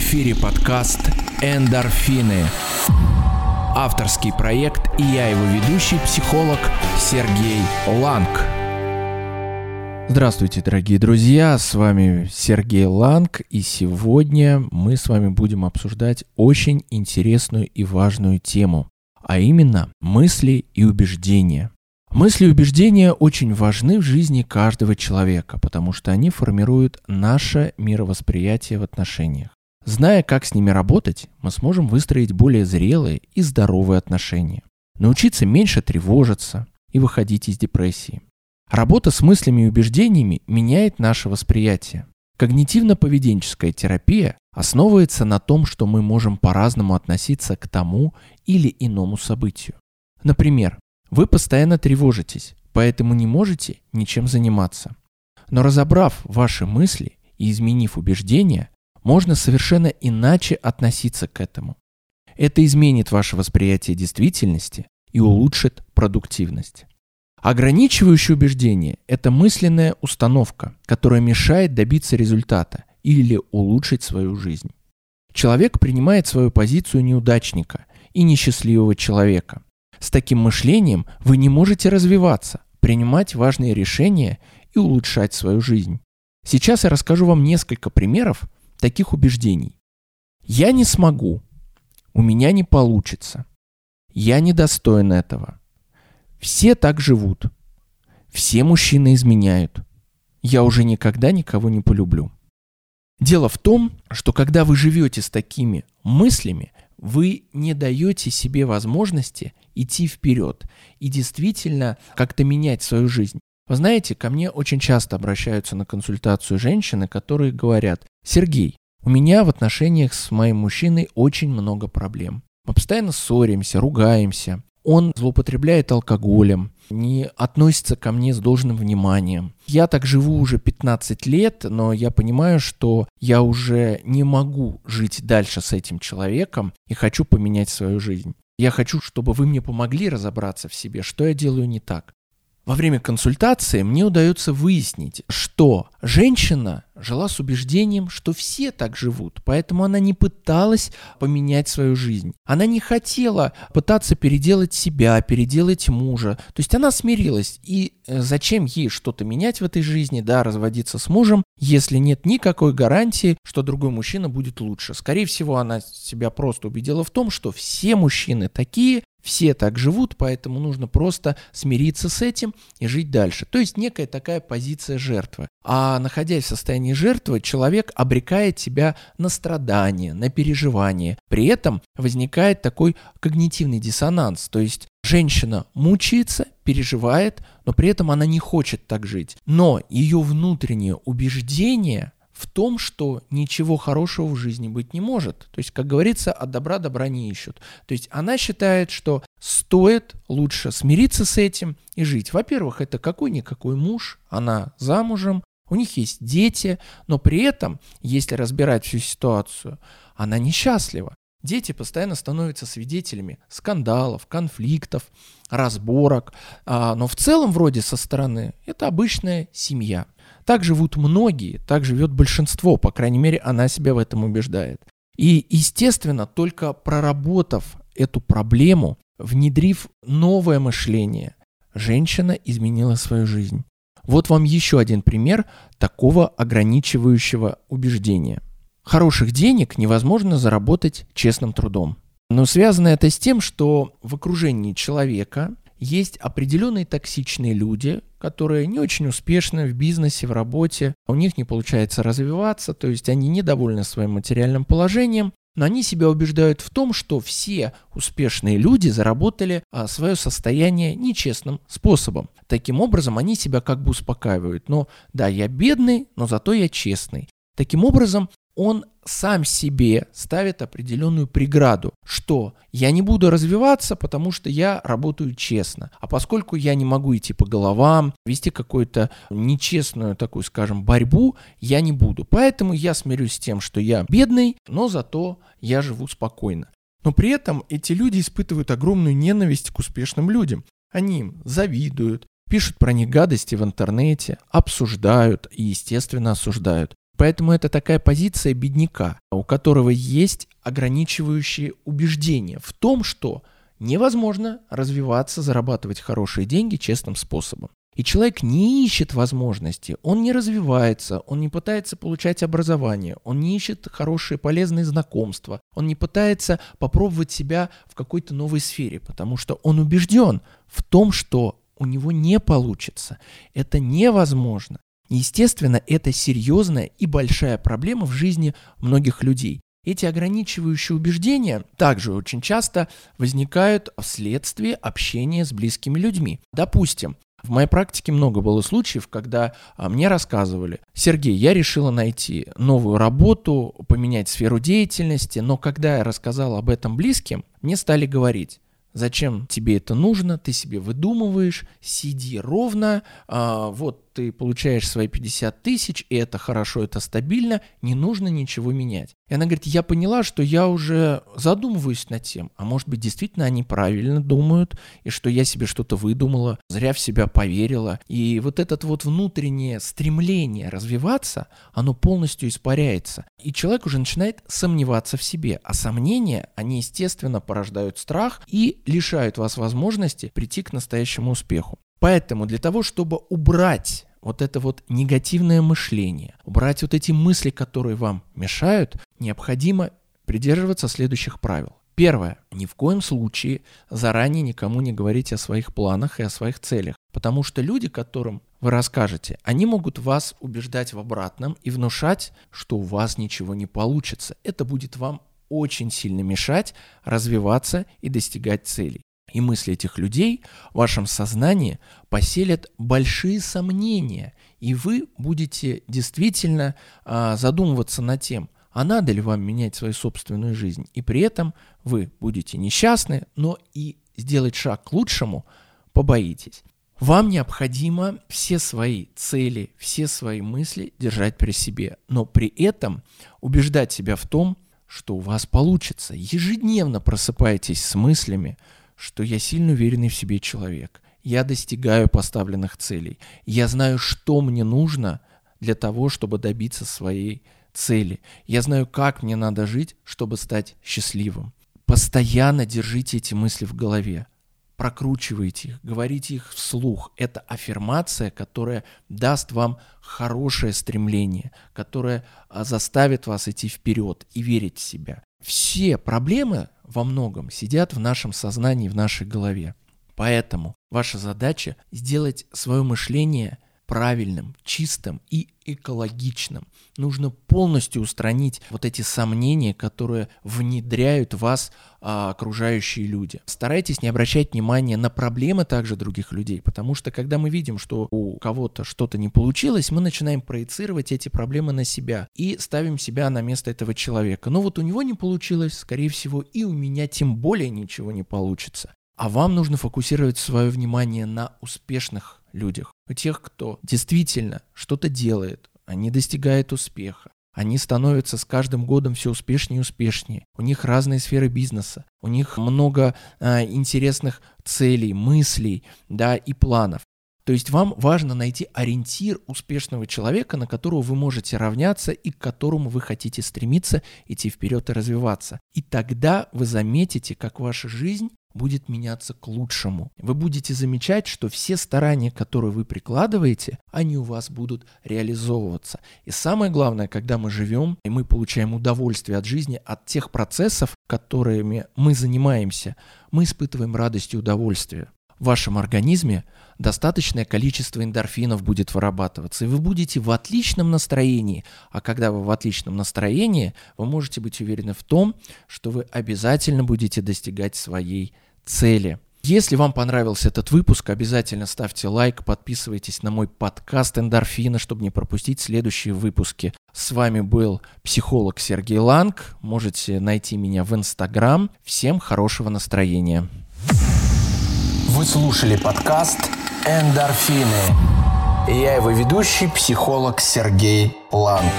эфире подкаст «Эндорфины». Авторский проект и я его ведущий психолог Сергей Ланг. Здравствуйте, дорогие друзья, с вами Сергей Ланг, и сегодня мы с вами будем обсуждать очень интересную и важную тему, а именно мысли и убеждения. Мысли и убеждения очень важны в жизни каждого человека, потому что они формируют наше мировосприятие в отношениях. Зная, как с ними работать, мы сможем выстроить более зрелые и здоровые отношения. Научиться меньше тревожиться и выходить из депрессии. Работа с мыслями и убеждениями меняет наше восприятие. Когнитивно-поведенческая терапия основывается на том, что мы можем по-разному относиться к тому или иному событию. Например, вы постоянно тревожитесь, поэтому не можете ничем заниматься. Но разобрав ваши мысли и изменив убеждения, можно совершенно иначе относиться к этому. Это изменит ваше восприятие действительности и улучшит продуктивность. Ограничивающее убеждение – это мысленная установка, которая мешает добиться результата или улучшить свою жизнь. Человек принимает свою позицию неудачника и несчастливого человека, с таким мышлением вы не можете развиваться, принимать важные решения и улучшать свою жизнь. Сейчас я расскажу вам несколько примеров таких убеждений. Я не смогу. У меня не получится. Я недостоин этого. Все так живут. Все мужчины изменяют. Я уже никогда никого не полюблю. Дело в том, что когда вы живете с такими мыслями, вы не даете себе возможности идти вперед и действительно как-то менять свою жизнь. Вы знаете, ко мне очень часто обращаются на консультацию женщины, которые говорят, Сергей, у меня в отношениях с моим мужчиной очень много проблем. Мы постоянно ссоримся, ругаемся, он злоупотребляет алкоголем, не относится ко мне с должным вниманием. Я так живу уже 15 лет, но я понимаю, что я уже не могу жить дальше с этим человеком и хочу поменять свою жизнь. Я хочу, чтобы вы мне помогли разобраться в себе, что я делаю не так. Во время консультации мне удается выяснить, что женщина жила с убеждением, что все так живут, поэтому она не пыталась поменять свою жизнь. Она не хотела пытаться переделать себя, переделать мужа. То есть она смирилась. И э, зачем ей что-то менять в этой жизни, да, разводиться с мужем, если нет никакой гарантии, что другой мужчина будет лучше. Скорее всего, она себя просто убедила в том, что все мужчины такие, все так живут, поэтому нужно просто смириться с этим и жить дальше. То есть некая такая позиция жертвы. А находясь в состоянии жертвы, человек обрекает себя на страдания, на переживания. При этом возникает такой когнитивный диссонанс. То есть женщина мучается, переживает, но при этом она не хочет так жить. Но ее внутреннее убеждение в том, что ничего хорошего в жизни быть не может. То есть, как говорится, от добра добра не ищут. То есть она считает, что стоит лучше смириться с этим и жить. Во-первых, это какой-никакой муж, она замужем, у них есть дети, но при этом, если разбирать всю ситуацию, она несчастлива. Дети постоянно становятся свидетелями скандалов, конфликтов, разборок, а, но в целом вроде со стороны это обычная семья. Так живут многие, так живет большинство, по крайней мере, она себя в этом убеждает. И, естественно, только проработав эту проблему, внедрив новое мышление, женщина изменила свою жизнь. Вот вам еще один пример такого ограничивающего убеждения. Хороших денег невозможно заработать честным трудом. Но связано это с тем, что в окружении человека есть определенные токсичные люди, которые не очень успешны в бизнесе, в работе, у них не получается развиваться, то есть они недовольны своим материальным положением, но они себя убеждают в том, что все успешные люди заработали а, свое состояние нечестным способом. Таким образом, они себя как бы успокаивают. Но да, я бедный, но зато я честный. Таким образом, он сам себе ставит определенную преграду, что я не буду развиваться, потому что я работаю честно. А поскольку я не могу идти по головам, вести какую-то нечестную такую, скажем, борьбу, я не буду. Поэтому я смирюсь с тем, что я бедный, но зато я живу спокойно. Но при этом эти люди испытывают огромную ненависть к успешным людям. Они им завидуют, пишут про них гадости в интернете, обсуждают и, естественно, осуждают. Поэтому это такая позиция бедняка, у которого есть ограничивающие убеждения в том, что невозможно развиваться, зарабатывать хорошие деньги честным способом. И человек не ищет возможности, он не развивается, он не пытается получать образование, он не ищет хорошие полезные знакомства, он не пытается попробовать себя в какой-то новой сфере, потому что он убежден в том, что у него не получится. Это невозможно. Естественно, это серьезная и большая проблема в жизни многих людей. Эти ограничивающие убеждения также очень часто возникают вследствие общения с близкими людьми. Допустим, в моей практике много было случаев, когда а, мне рассказывали, Сергей, я решила найти новую работу, поменять сферу деятельности, но когда я рассказал об этом близким, мне стали говорить, Зачем тебе это нужно? Ты себе выдумываешь, сиди ровно, а, вот ты получаешь свои 50 тысяч, и это хорошо, это стабильно, не нужно ничего менять. И она говорит, я поняла, что я уже задумываюсь над тем, а может быть действительно они правильно думают, и что я себе что-то выдумала, зря в себя поверила. И вот это вот внутреннее стремление развиваться, оно полностью испаряется. И человек уже начинает сомневаться в себе. А сомнения, они естественно порождают страх и лишают вас возможности прийти к настоящему успеху. Поэтому для того, чтобы убрать вот это вот негативное мышление, убрать вот эти мысли, которые вам мешают, необходимо придерживаться следующих правил. Первое. Ни в коем случае заранее никому не говорите о своих планах и о своих целях. Потому что люди, которым вы расскажете, они могут вас убеждать в обратном и внушать, что у вас ничего не получится. Это будет вам очень сильно мешать развиваться и достигать целей и мысли этих людей в вашем сознании поселят большие сомнения, и вы будете действительно а, задумываться над тем, а надо ли вам менять свою собственную жизнь. И при этом вы будете несчастны, но и сделать шаг к лучшему побоитесь. Вам необходимо все свои цели, все свои мысли держать при себе, но при этом убеждать себя в том, что у вас получится. Ежедневно просыпайтесь с мыслями, что я сильно уверенный в себе человек. Я достигаю поставленных целей. Я знаю, что мне нужно для того, чтобы добиться своей цели. Я знаю, как мне надо жить, чтобы стать счастливым. Постоянно держите эти мысли в голове. Прокручивайте их, говорите их вслух. Это аффирмация, которая даст вам хорошее стремление, которая заставит вас идти вперед и верить в себя. Все проблемы во многом сидят в нашем сознании, в нашей голове. Поэтому ваша задача сделать свое мышление правильным, чистым и экологичным. Нужно полностью устранить вот эти сомнения, которые внедряют вас а, окружающие люди. Старайтесь не обращать внимания на проблемы также других людей, потому что когда мы видим, что у кого-то что-то не получилось, мы начинаем проецировать эти проблемы на себя и ставим себя на место этого человека. Но вот у него не получилось, скорее всего, и у меня тем более ничего не получится. А вам нужно фокусировать свое внимание на успешных людях, у тех, кто действительно что-то делает, они достигают успеха, они становятся с каждым годом все успешнее и успешнее. У них разные сферы бизнеса, у них много а, интересных целей, мыслей, да, и планов. То есть вам важно найти ориентир успешного человека, на которого вы можете равняться и к которому вы хотите стремиться, идти вперед и развиваться. И тогда вы заметите, как ваша жизнь будет меняться к лучшему. Вы будете замечать, что все старания, которые вы прикладываете, они у вас будут реализовываться. И самое главное, когда мы живем, и мы получаем удовольствие от жизни, от тех процессов, которыми мы занимаемся, мы испытываем радость и удовольствие. В вашем организме достаточное количество эндорфинов будет вырабатываться, и вы будете в отличном настроении. А когда вы в отличном настроении, вы можете быть уверены в том, что вы обязательно будете достигать своей цели. Если вам понравился этот выпуск, обязательно ставьте лайк, подписывайтесь на мой подкаст «Эндорфина», чтобы не пропустить следующие выпуски. С вами был психолог Сергей Ланг. Можете найти меня в Инстаграм. Всем хорошего настроения. Вы слушали подкаст «Эндорфины». Я его ведущий, психолог Сергей Ланг.